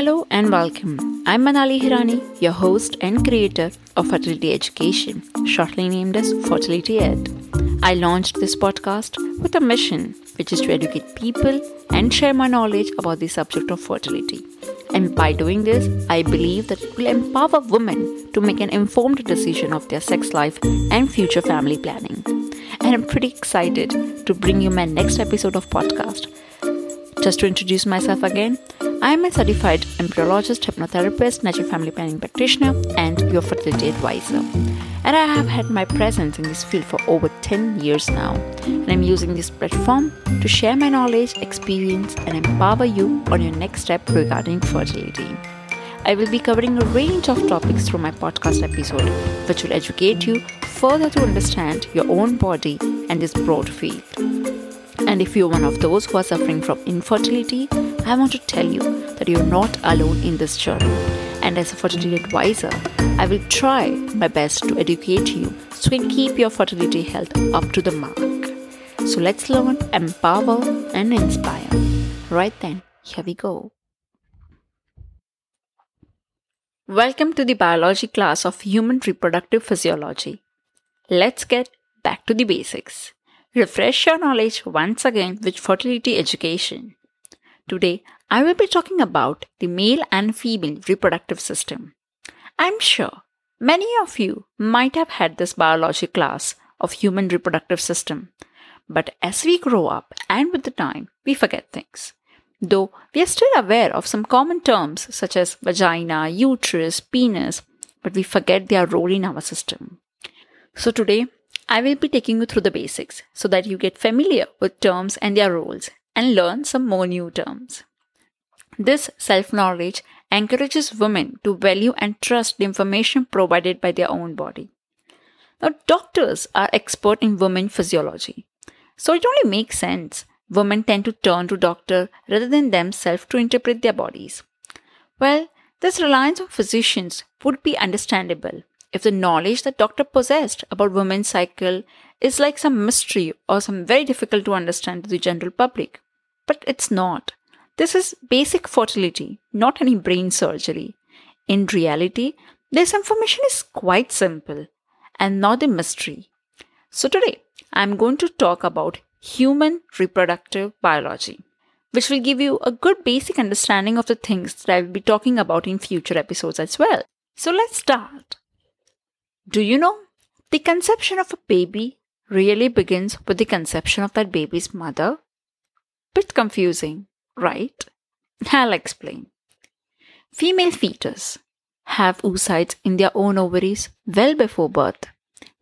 Hello and welcome. I'm Manali Hirani, your host and creator of Fertility Education, shortly named as Fertility Ed. I launched this podcast with a mission, which is to educate people and share my knowledge about the subject of fertility. And by doing this, I believe that it will empower women to make an informed decision of their sex life and future family planning. And I'm pretty excited to bring you my next episode of podcast. Just to introduce myself again, I am a certified embryologist, hypnotherapist, natural family planning practitioner, and your fertility advisor. And I have had my presence in this field for over 10 years now. And I'm using this platform to share my knowledge, experience, and empower you on your next step regarding fertility. I will be covering a range of topics through my podcast episode, which will educate you further to understand your own body and this broad field. And if you're one of those who are suffering from infertility, I want to tell you that you're not alone in this journey. And as a fertility advisor, I will try my best to educate you so you can keep your fertility health up to the mark. So let's learn, empower, and inspire. Right then, here we go. Welcome to the biology class of human reproductive physiology. Let's get back to the basics. Refresh your knowledge once again with fertility education. Today, I will be talking about the male and female reproductive system. I'm sure many of you might have had this biology class of human reproductive system, but as we grow up and with the time, we forget things. Though we are still aware of some common terms such as vagina, uterus, penis, but we forget their role in our system. So today, I will be taking you through the basics so that you get familiar with terms and their roles and learn some more new terms. This self knowledge encourages women to value and trust the information provided by their own body. Now, doctors are expert in women physiology, so it only makes sense women tend to turn to doctor rather than themselves to interpret their bodies. Well, this reliance on physicians would be understandable if the knowledge that doctor possessed about women's cycle is like some mystery or some very difficult to understand to the general public. But it's not. This is basic fertility, not any brain surgery. In reality, this information is quite simple and not a mystery. So today, I'm going to talk about human reproductive biology, which will give you a good basic understanding of the things that I will be talking about in future episodes as well. So let's start. Do you know? The conception of a baby really begins with the conception of that baby's mother. Bit confusing, right? I'll explain. Female fetus have oocytes in their own ovaries well before birth,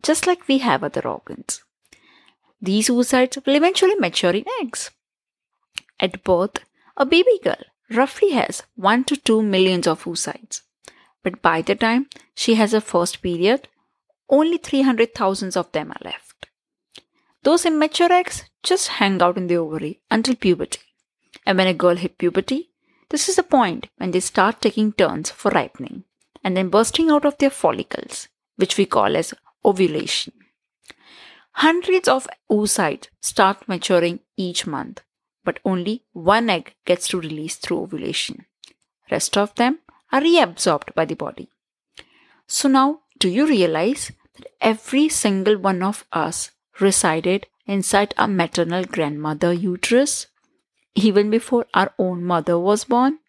just like we have other organs. These oocytes will eventually mature in eggs. At birth, a baby girl roughly has 1 to 2 millions of oocytes. But by the time she has her first period, only 300,000 of them are left. Those immature eggs just hang out in the ovary until puberty. And when a girl hits puberty, this is the point when they start taking turns for ripening and then bursting out of their follicles, which we call as ovulation. Hundreds of oocytes start maturing each month, but only one egg gets to release through ovulation. Rest of them are reabsorbed by the body. So now, do you realize that every single one of us resided inside our maternal grandmother uterus even before our own mother was born?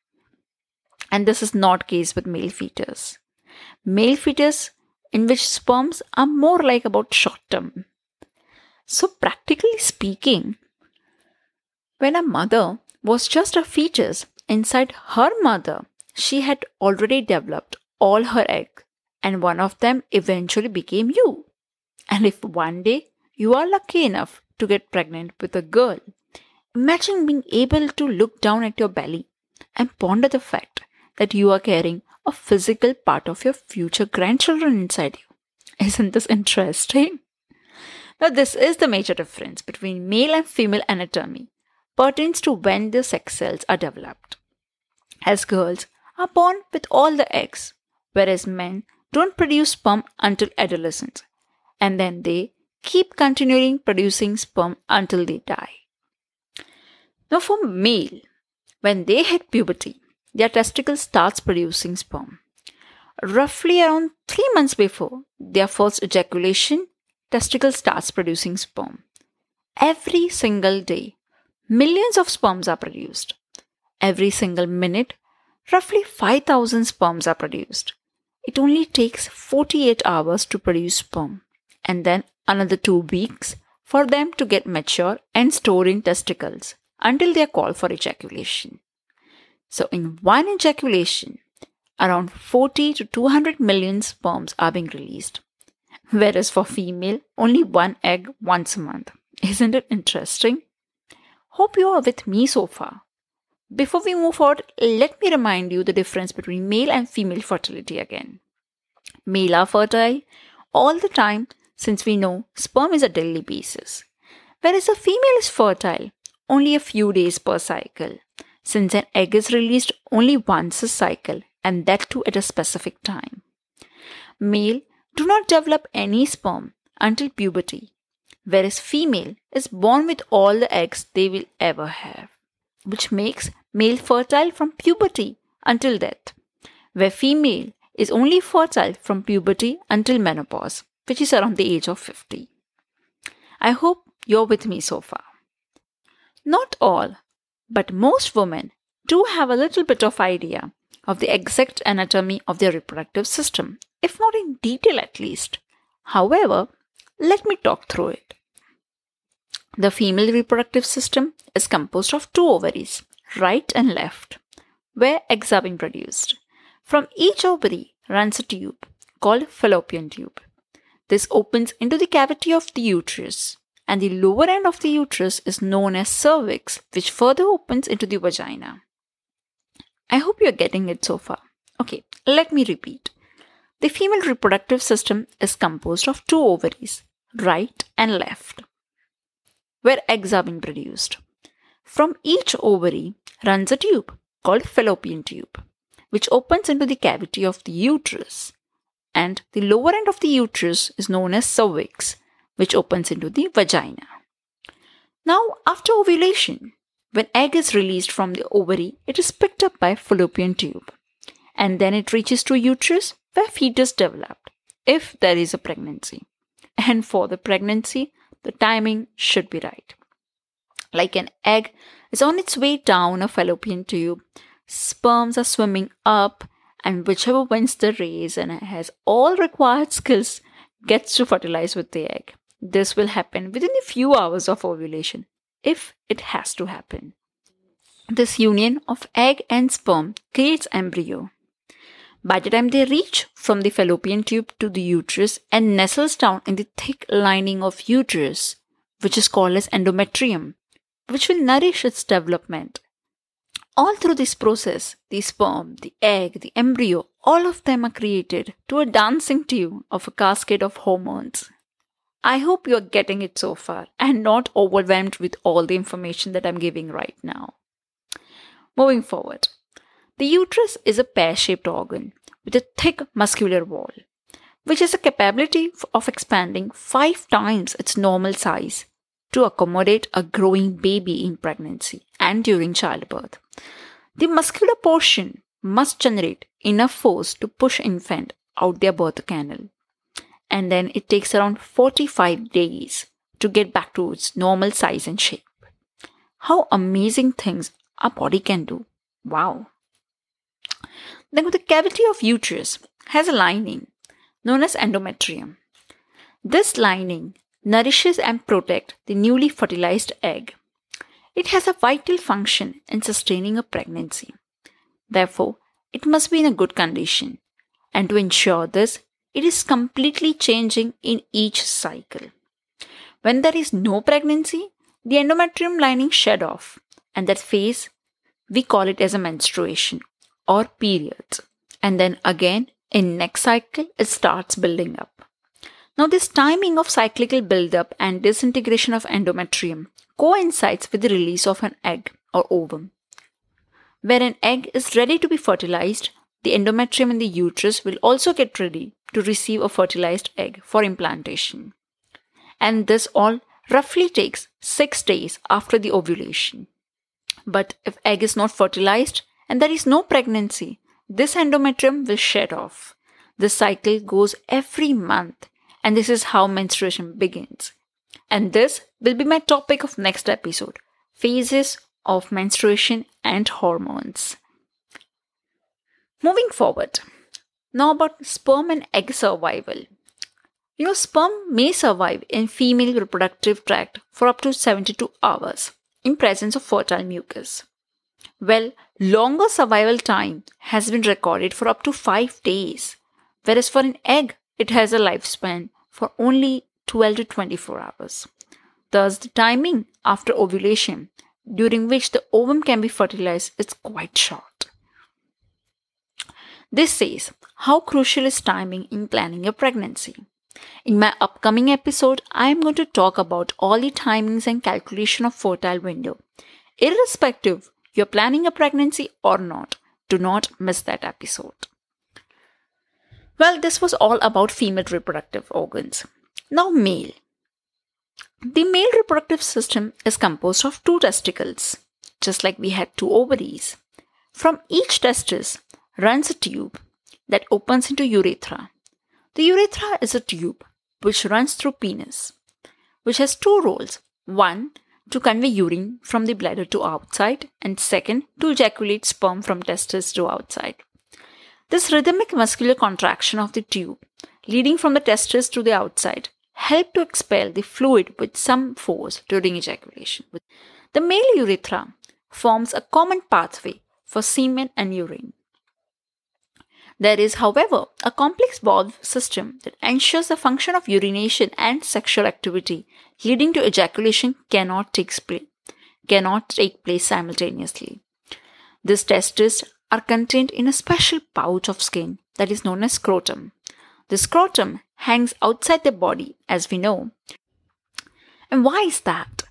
And this is not case with male fetus. Male fetus in which sperms are more like about short term. So practically speaking, when a mother was just a fetus inside her mother, she had already developed all her eggs and one of them eventually became you. And if one day you are lucky enough to get pregnant with a girl, imagine being able to look down at your belly and ponder the fact that you are carrying a physical part of your future grandchildren inside you. Isn't this interesting? Now, this is the major difference between male and female anatomy pertains to when the sex cells are developed. As girls are born with all the eggs, whereas men don't produce sperm until adolescence, and then they keep continuing producing sperm until they die. Now, for male, when they hit puberty, their testicle starts producing sperm. Roughly around three months before their first ejaculation, testicle starts producing sperm. Every single day, millions of sperms are produced. Every single minute, roughly 5,000 sperms are produced. It only takes 48 hours to produce sperm, and then another two weeks for them to get mature and store in testicles until they are called for ejaculation. So, in one ejaculation, around 40 to 200 million sperms are being released, whereas for female, only one egg once a month. Isn't it interesting? Hope you are with me so far. Before we move forward, let me remind you the difference between male and female fertility again. Male are fertile all the time since we know sperm is a daily basis, whereas a female is fertile only a few days per cycle, since an egg is released only once a cycle and that too at a specific time. Male do not develop any sperm until puberty, whereas female is born with all the eggs they will ever have, which makes male fertile from puberty until death, where female is only fertile from puberty until menopause, which is around the age of 50. I hope you're with me so far. Not all, but most women do have a little bit of idea of the exact anatomy of their reproductive system, if not in detail at least. However, let me talk through it. The female reproductive system is composed of two ovaries, right and left, where eggs are being produced. From each ovary runs a tube called fallopian tube. This opens into the cavity of the uterus, and the lower end of the uterus is known as cervix, which further opens into the vagina. I hope you're getting it so far. Okay, let me repeat. The female reproductive system is composed of two ovaries, right and left, where eggs are being produced. From each ovary runs a tube called fallopian tube, which opens into the cavity of the uterus. And the lower end of the uterus is known as cervix, which opens into the vagina. Now, after ovulation, when egg is released from the ovary, it is picked up by fallopian tube, and then it reaches to uterus where fetus developed, if there is a pregnancy. And for the pregnancy, the timing should be right. Like an egg is on its way down a fallopian tube, sperms are swimming up, and whichever wins the race and has all required skills gets to fertilize with the egg. This will happen within a few hours of ovulation, if it has to happen. This union of egg and sperm creates embryo. By the time they reach from the fallopian tube to the uterus and nestles down in the thick lining of uterus, which is called as endometrium, which will nourish its development. All through this process, the sperm, the egg, the embryo, all of them are created to a dancing tune of a cascade of hormones. I hope you're getting it so far and not overwhelmed with all the information that I'm giving right now. Moving forward, the uterus is a pear shaped organ with a thick muscular wall, which has a capability of expanding five times its normal size to accommodate a growing baby in pregnancy and during childbirth. The muscular portion must generate enough force to push infant out their birth canal. And then it takes around 45 days to get back to its normal size and shape. How amazing things our body can do. Wow. Then the cavity of uterus has a lining known as endometrium. This lining nourishes and protects the newly fertilized egg. It has a vital function in sustaining a pregnancy. Therefore, it must be in a good condition. And to ensure this, it is completely changing in each cycle. When there is no pregnancy, the endometrium lining shed off, and that phase we call it as a menstruation or periods. And then again in next cycle it starts building up. Now, this timing of cyclical buildup and disintegration of endometrium coincides with the release of an egg or ovum. Where an egg is ready to be fertilized, the endometrium in the uterus will also get ready to receive a fertilized egg for implantation. And this all roughly takes 6 days after the ovulation. But if egg is not fertilized and there is no pregnancy, this endometrium will shed off. This cycle goes every month, and this is how menstruation begins. And this will be my topic of next episode phases of menstruation and hormones. Moving forward, now about sperm and egg survival. You know, sperm may survive in female reproductive tract for up to 72 hours in presence of fertile mucus. Well, longer survival time has been recorded for up to 5 days, whereas for an egg, it has a lifespan for only 12 to 24 hours. Thus, the timing after ovulation, during which the ovum can be fertilized, is quite short. This says how crucial is timing in planning a pregnancy. In my upcoming episode, I am going to talk about all the timings and calculation of fertile window. Irrespective you're planning a pregnancy or not, do not miss that episode. Well, this was all about female reproductive organs. Now, male. The male reproductive system is composed of two testicles, just like we had two ovaries. From each testis runs a tube that opens into urethra. The urethra is a tube which runs through penis, which has two roles. One, to convey urine from the bladder to outside, and second, to ejaculate sperm from testes to outside. This rhythmic muscular contraction of the tube, leading from the testes to the outside, help to expel the fluid with some force during ejaculation. The male urethra forms a common pathway for semen and urine. There is, however, a complex valve system that ensures the function of urination and sexual activity leading to ejaculation cannot take place, cannot take place simultaneously. These testes are contained in a special pouch of skin that is known as scrotum. The scrotum hangs outside the body, as we know. And why is that?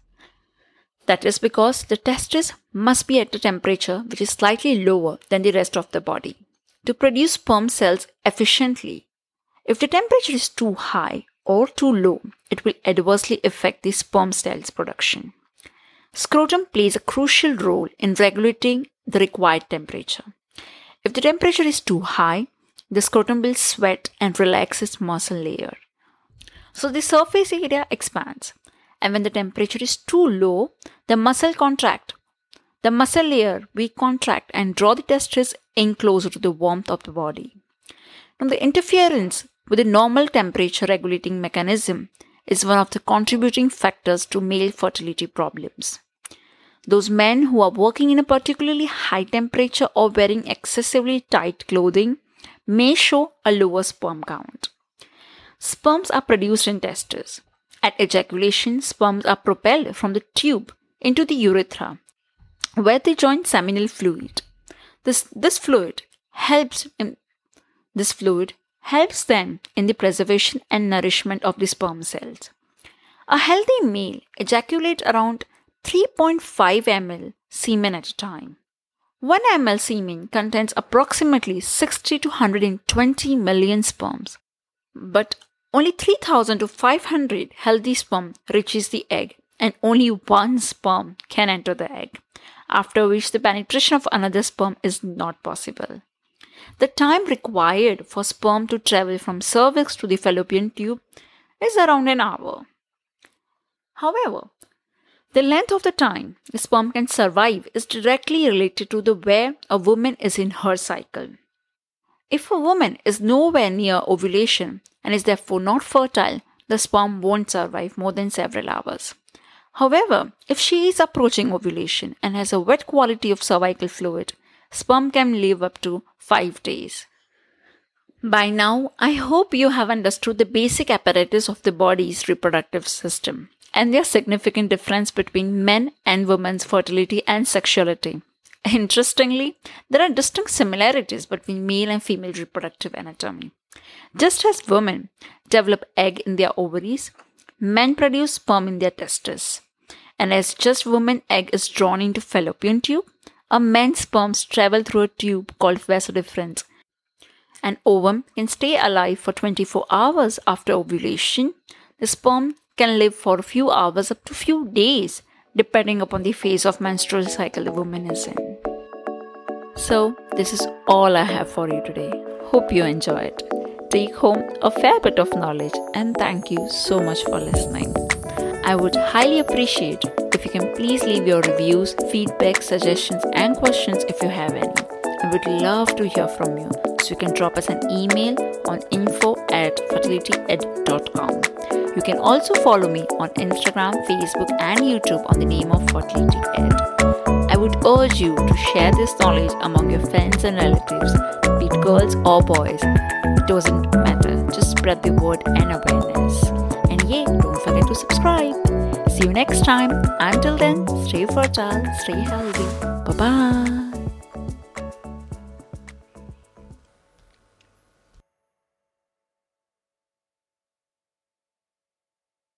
That is because the testes must be at a temperature which is slightly lower than the rest of the body to produce sperm cells efficiently. If the temperature is too high or too low, it will adversely affect the sperm cells production. Scrotum plays a crucial role in regulating the required temperature. If the temperature is too high, the scrotum will sweat and relax its muscle layer. So the surface area expands, and when the temperature is too low, the muscle contract the muscle layer we contract and draw the testes closer to the warmth of the body. Now, the interference with the normal temperature regulating mechanism is one of the contributing factors to male fertility problems. Those men who are working in a particularly high temperature or wearing excessively tight clothing may show a lower sperm count. Sperms are produced in testes. At ejaculation, sperms are propelled from the tube into the urethra where they join seminal fluid. This, this fluid helps in, this fluid helps them in the preservation and nourishment of the sperm cells. A healthy male ejaculates around 3.5 ml semen at a time. 1 ml semen contains approximately 60 to 120 million sperms, but only 3000 to 500 healthy sperm reaches the egg and only one sperm can enter the egg after which the penetration of another sperm is not possible. The time required for sperm to travel from cervix to the fallopian tube is around an hour. However, the length of the time the sperm can survive is directly related to the where a woman is in her cycle. If a woman is nowhere near ovulation and is therefore not fertile, the sperm won't survive more than several hours. However, if she is approaching ovulation and has a wet quality of cervical fluid, sperm can live up to 5 days. By now, I hope you have understood the basic apparatus of the body's reproductive system and their significant difference between men and women's fertility and sexuality. Interestingly, there are distinct similarities between male and female reproductive anatomy. Just as women develop egg in their ovaries, men produce sperm in their testes. And as just woman egg is drawn into fallopian tube, a man's sperms travel through a tube called vas deferens. An ovum can stay alive for 24 hours after ovulation. The sperm can live for a few hours up to few days, depending upon the phase of menstrual cycle the woman is in. So, this is all I have for you today. Hope you enjoy it. Take home a fair bit of knowledge and thank you so much for listening. I would highly appreciate if you can please leave your reviews, feedback, suggestions, and questions if you have any. I would love to hear from you. So you can drop us an email on info at fertilityed.com. You can also follow me on Instagram, Facebook, and YouTube on the name of Fertility Ed. I would urge you to share this knowledge among your friends and relatives, be it girls or boys. It doesn't matter, just spread the word and awareness. And yeah, don't forget to subscribe. See you next time. Until then, stay fertile, stay healthy. Bye bye.